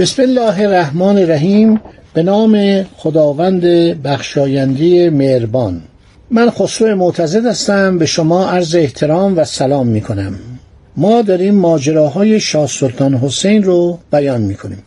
بسم الله الرحمن الرحیم. به نام خداوند بخشاینده مهربان. من خسرو معتزد هستم. به شما عرض احترام و سلام می کنم ما داریم ماجراهای شاه سلطان حسین رو بیان می کنیم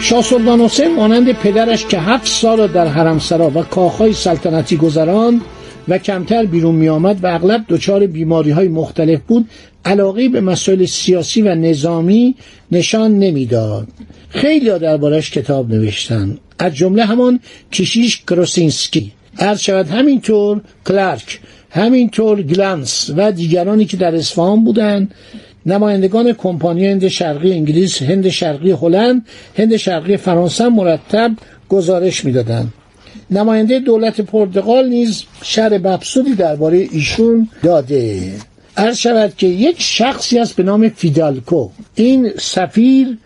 شاه سلطان حسین مانند پدرش که هفت سال در حرمسرا و کاخهای سلطنتی گذران و کمتر بیرون می آمد و اغلب دچار بیماری های مختلف بود علاقه به مسائل سیاسی و نظامی نشان نمی‌داد. خیلی دربارش کتاب نوشتن. از جمله همان کشیش کروسینسکی عرض شود همینطور کلارک همینطور گلانس و دیگرانی که در اصفهان بودند. نمایندگان کمپانی هند شرقی انگلیس هند شرقی هلند هند شرقی فرانسه مرتب گزارش می‌دادند. نماینده دولت پرتغال نیز شر مبسوطی درباره ایشون داده. عرض شود که یک شخصی است به نام فیدالکو. این سفیر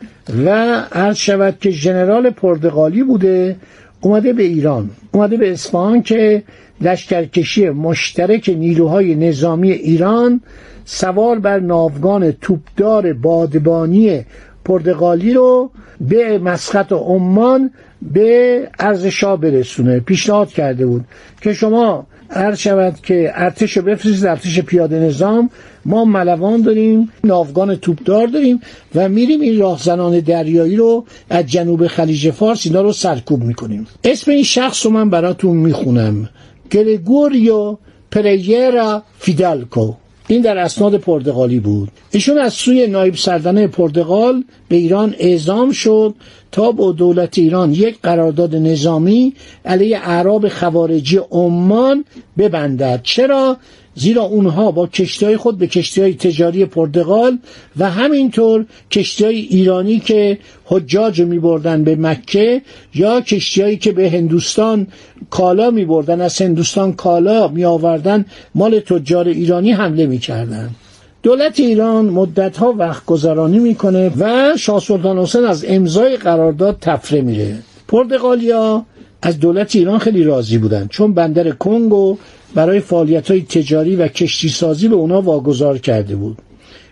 و عرض شود که ژنرال پرتغالی بوده اومده به ایران. اومده به اصفهان که لشکرکشی مشترک نیروهای نظامی ایران سوار بر ناوگان توپدار بادبانی پرتغالی رو به مسقط و عمان به عرض شاه برسونه. پیشنهاد کرده بود که شما عرض شود که ارتش رو بفرستید ارتش پیاده نظام. ما ملوان داریم ناوگان توپدار داریم و میریم این راهزنان دریایی رو از جنوب خلیج فارس اینا رو سرکوب می‌کنیم. اسم این شخص رو من براتون می‌خونم. گرگوریو پریرا فیدالکو این در اسناد پرتغالی بود. ایشون از سوی نایب سردنه پرتغال به ایران اعزام شد تا با دولت ایران یک قرارداد نظامی علیه اعراب خوارجی عمان ببندد. چرا؟ زیرا اونها با کشتی های خود به کشتی های تجاری پرتغال و همینطور کشتی های ایرانی که حجاج می بردن به مکه یا کشتی که به هندوستان کالا می بردن از هندوستان کالا می آوردن مال تجار ایرانی حمله می کردن. دولت ایران مدت ها وقت گذرانی می‌کنه و شاه سلطان حسین از امضای قرارداد تفره میره پرتغالیا از دولت ایران خیلی راضی بودن. چون بندر کنگو برای فعالیت های تجاری و کشتی سازی به اونا واگذار کرده بود.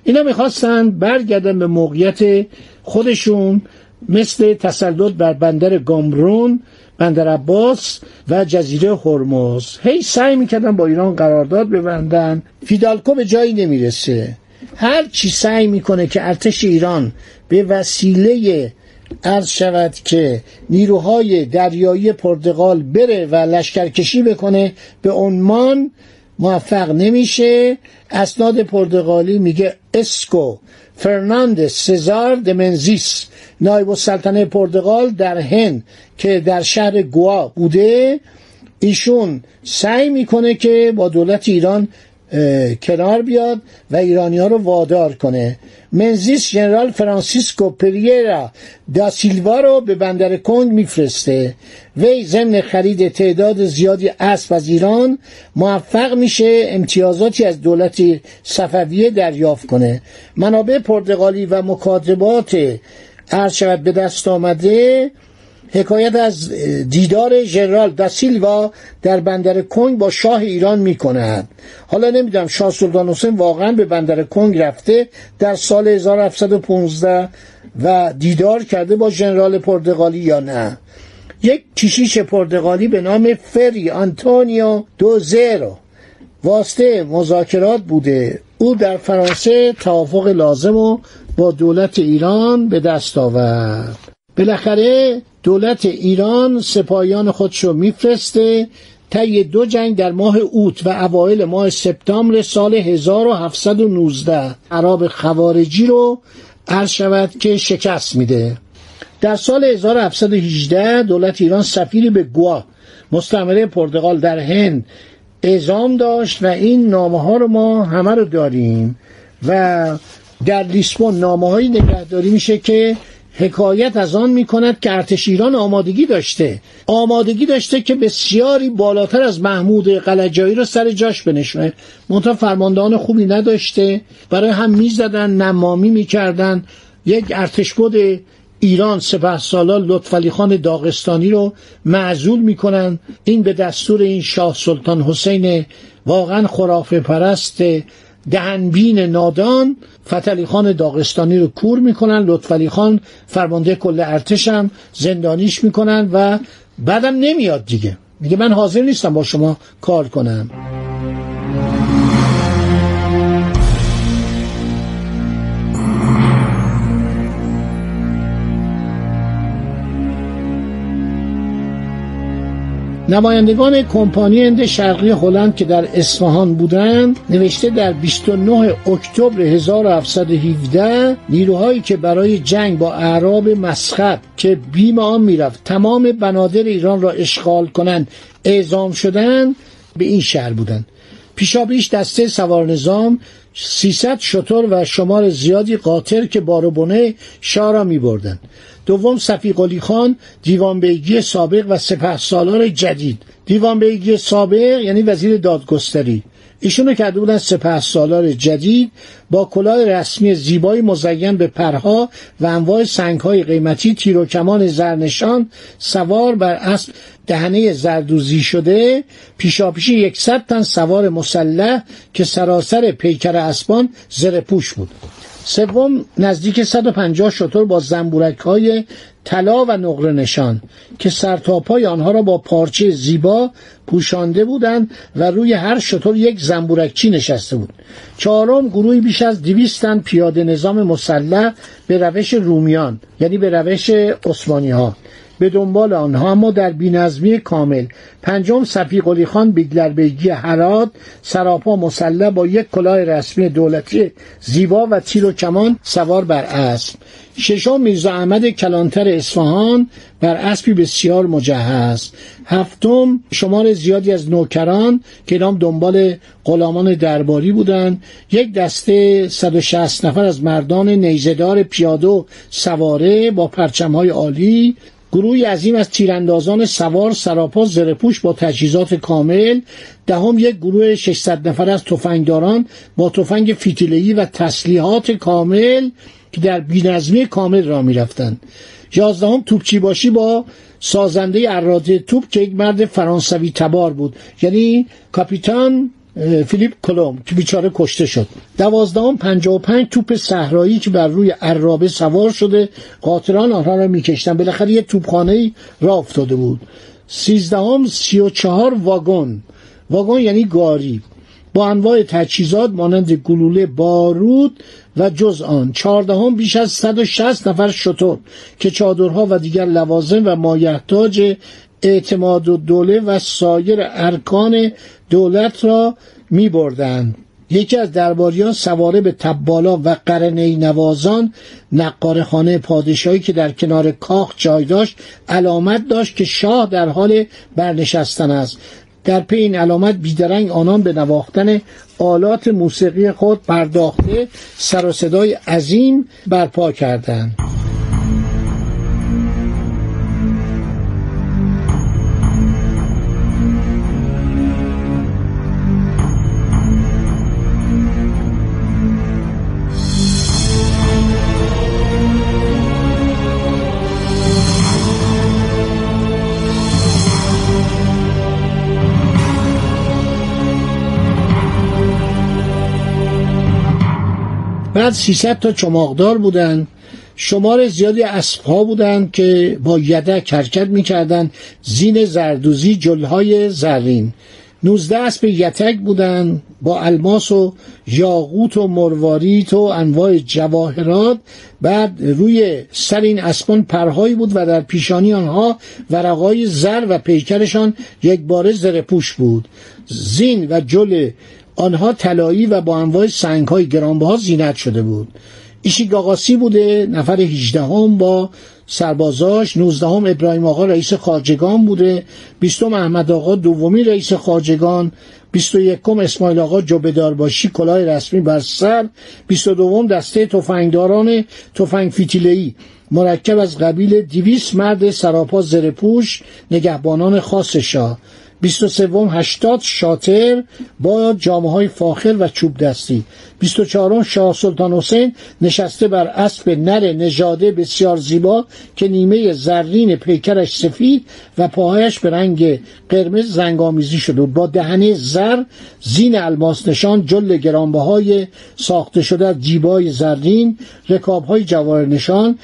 اینا می‌خواستن برگردن به موقعیت خودشون مثل تسلط بر بندر گامرون بندر عباس و جزیره هرمز. هی سعی می‌کردن با ایران قرارداد ببندن. فیدالکو به جایی نمی‌رسه. هر چی سعی می‌کنه که ارتش ایران به وسیله عرض شود که نیروهای دریایی پرتغال بره و لشکرکشی بکنه به عنوان موفق نمیشه. اسناد پرتغالی میگه اسکو فرناندس سزار دمنزیس نایب السلطنه پرتغال در هند که در شهر گوا بوده. ایشون سعی می‌کنه که با دولت ایران کنار بیاد و ایرانی ها رو وادار کنه. منزیس ژنرال فرانسیسکو پریرا دا سیلوا رو به بندر کنگ میفرسته. وی ضمن خرید تعداد زیادی اسب از ایران موفق میشه امتیازاتی از دولت صفویه دریافت کنه. منابع پرتغالی و مکاتبات عرض شود به دست آمده حکایت از دیدار ژنرال دا سیلوا در بندر کنگ با شاه ایران می کند حالا نمی‌دونم شاه سلطان حسین واقعا به بندر کنگ رفته در سال 1715 و دیدار کرده با ژنرال پرتغالی یا نه. یک کشیش پرتغالی به نام فری آنتونیو دوزیرو واسطه مذاکرات بوده. او در فرانسه توافق لازم و با دولت ایران به دست آورد. بالاخره دولت ایران سپاهیان خودشو میفرسته. طی دو جنگ در ماه اوت و اوایل ماه سپتامبر سال 1719 عرب خوارجی رو عرض شود که شکست میده. در سال 1718 دولت ایران سفیری به گوا مستعمره پرتغال در هند اعزام داشت و این نامه ها رو ما همه رو داریم. و در لیسبون نامه های نگهداری میشه که حکایت از آن می کند که ارتش ایران آمادگی داشته. آمادگی داشته که بسیاری بالاتر از محمود قلجایی را سر جاش بنشونه. منتها فرماندهان خوبی نداشته. برای هم می‌زدن نمامی می‌کردن. یک ارتش بود ایران سپه سالار لطفعلی خان داغستانی رو معزول می‌کنن. این به دستور این شاه سلطان حسین واقعا خرافه پرست. دهنبین نادان فتلی خان داغستانی رو کور می‌کنن. لطفعلی خان فرمانده کل ارتشم زندانیش می‌کنن و بعدم نمیاد دیگه. میگه من حاضر نیستم با شما کار کنم. نمایندگان کمپانی هند شرقی هلند که در اصفهان بودند نوشته در 29 اکتبر 1717 نیروهایی که برای جنگ با اعراب مسخط که بیم آن می‌رفت تمام بنادر ایران را اشغال کنند اعزام شدند به این شهر بودند پیشابیش دسته سوار نظام 300 شطور و شمار زیادی قاطر که باروبونه شاه را می بردن. دوم صفی قلی خان دیوانبیگی سابق و سپه سالار جدید. دیوانبیگی سابق یعنی وزیر دادگستری. ایشونو کرده بودن سپه سالار جدید با کلاه رسمی زیبای مزین به پرها و انواع سنگهای قیمتی تیر و کمان زرنشان سوار بر اسب دهنه زردوزی شده. پیشاپیشی یکصد تن سوار مسلح که سراسر پیکر اسبان زرپوش بود. سوم نزدیک 150 شطور با زنبورک های طلا و نقره نشان که سرتاپای آنها را با پارچه زیبا پوشانده بودند و روی هر شطور یک زنبورکچی نشسته بود. چهارم گروهی بیش از دویستن پیاده نظام مسلح به روش رومیان یعنی به روش عثمانی ها به دنبال آنها اما در بینظمی کامل. پنجم صفی قلی خان بیگلربیگی هرات سراپا مسلح با یک کلاه رسمی دولتی زیبا و تیر و کمان سوار بر اسب. ششم میرزا احمد کلانتر اصفهان بر اسبی بسیار مجهز. هفتم شمار زیادی از نوکران که نام دنبال غلامان درباری بودند. یک دسته 160 نفر از مردان نیزدار پیاده سواره با پرچمهای عالی گروهی عظیم از تیراندازان سوار سراپا زرپوش با تجهیزات کامل دهم یک گروه 600 نفر از تفنگداران با تفنگ فیتیلهی و تسلیحات کامل که در بینظمی کامل را می‌رفتند. یازدهم توپچی باشی با سازنده اراده توپ که یک مرد فرانسوی تبار بود. یعنی کاپیتان فیلیپ کلوم که بیچاره کشته شد. دوازدهم پنجاه و پنج توپ صحرایی که بر روی عرابه سوار شده قاطران آنها را میکشتن بالاخره یه توپخانه را افتاده بود. سیزدهم سی و چهار واگن. واگن یعنی گاری. با انواع تجهیزات مانند گلوله بارود و جز آن. چهاردهم بیش از 160 نفر شطور که چادرها و دیگر لوازم و مایحتاج اعتماد و دوله و سایر ارکان دولت را می بردن. یکی از درباریان سواره به تبالا و قرنه نوازان نقار خانه پادشاهی که در کنار کاخ جای داشت علامت داشت که شاه در حال برنشستن است در پی این علامت بیدرنگ آنان به نواختن آلات موسیقی خود پرداخته سر و صدای عظیم برپا کردند بعد 300 تا چماقدار بودن شمار زیادی اسبها بودند که با یدک حرکت می‌کردند. زین زردوزی جلهای زرین. 19 اسب یتک بودند با الماس و یاقوت و مرواریت و انواع جواهرات. بعد روی سر این اسبان پرهایی بود و در پیشانی آنها ورقای زر و پیکرشان یک بار زرپوش بود. زین و جل آنها طلایی و با انواع سنگ های گرانبها زینت شده بود. ایشیگاغاسی بوده نفر 18 هم با سربازاش 19 ابراهیم آقا رئیس خارجگان بوده 20 احمد آقا دومی رئیس خارجگان 21 اسماعیل آقا جبهدار باشی کلاه رسمی بر سر 22 دسته تفنگداران تفنگ ای مرکب از قبیل دیویس مرد سراپا زرپوش نگهبانان خاص شاه. 23 80 شاتر با جامعه های فاخر و چوب دستی. 24 شاه سلطان حسین نشسته بر اسب نر نژاده بسیار زیبا که نیمه زرین پیکرش سفید و پاهایش به رنگ قرمز زنگامیزی شده با دهنه زر زین الماس نشان جل گرانبهای ساخته شده از جیبای زرین رکابهای جواهر نشان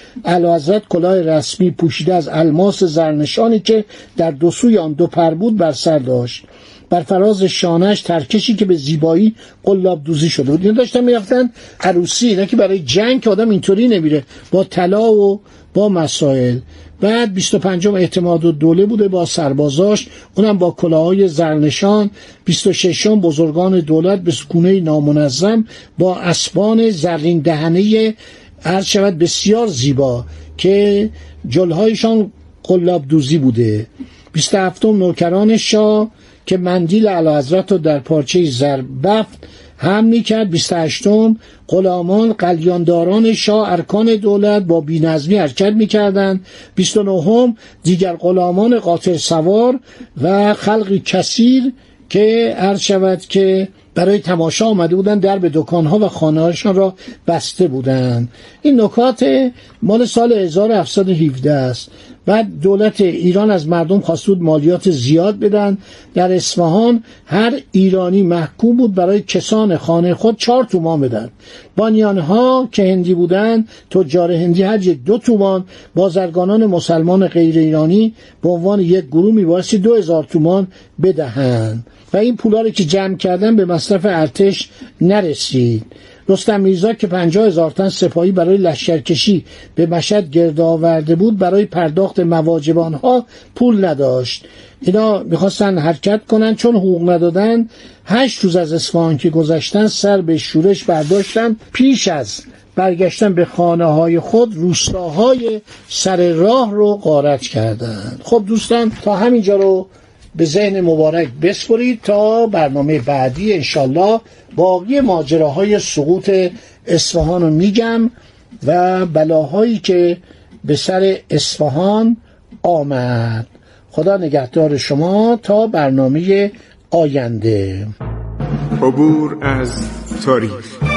کلاه رسمی پوشیده از الماس زرنشانی که در دو سوی آن دو پر بود بر سر داشت. بر فراز شانش ترکشی که به زیبایی قلاب دوزی شده بود. اینا داشتن می‌رفتن عروسی نه که برای جنگ که آدم اینطوری نمیره. با طلا و با مسائل. بعد 25 اعتماد و دوله بوده با سربازاش. اونم با کلاهای زرنشان. 26 بزرگان دولت به سکونه نامنظم با اسبان زرین دهنه عرض شود بسیار زیبا که جلهایشان قلاب دوزی بوده. 27 نوکران شاه که مندیل حضرت رو در پارچه زربفت هم می‌کرد. 28 غلامان قلیانداران شاه ارکان دولت با بینظمی حرکت می‌کردند. 29 دیگر غلامان قاطر سوار و خلقی کثیر که عرض شود که برای تماشا آمده بودن در به دکانها و خانهاشان را بسته بودند. این نکات مال سال 1717 است. بعد دولت ایران از مردم خواست بود مالیات زیاد بدن. در اصفهان هر ایرانی محکوم بود برای کسان خانه خود چهار تومان بدن. بانیانها که هندی بودند تجار هندی هر دو تومان بازرگانان مسلمان غیر ایرانی به عنوان یک گروه میبایستی دو هزار تومان بدهند. و این پولا که جمع کردن به مصرف ارتش نرسید. رستم میرزا که پنجاه هزار تن سپاهی برای لشکرکشی به مشهد گرد آورده بود برای پرداخت مواجبان ها پول نداشت. اینا می‌خواستن حرکت کنن چون حقوق ندادن هشت روز از اصفهان که گذشتن سر به شورش برداشتن پیش از برگشتن به خانه های خود روستاهای سر راه رو غارت کردند خب دوستان تا همینجا رو به ذهن مبارک بسپرید تا برنامه بعدی انشالله باقی ماجراهای سقوط اصفهان رو میگم و بلاهایی که به سر اصفهان آمد. خدا نگهدار شما تا برنامه آینده. عبور از تاریخ.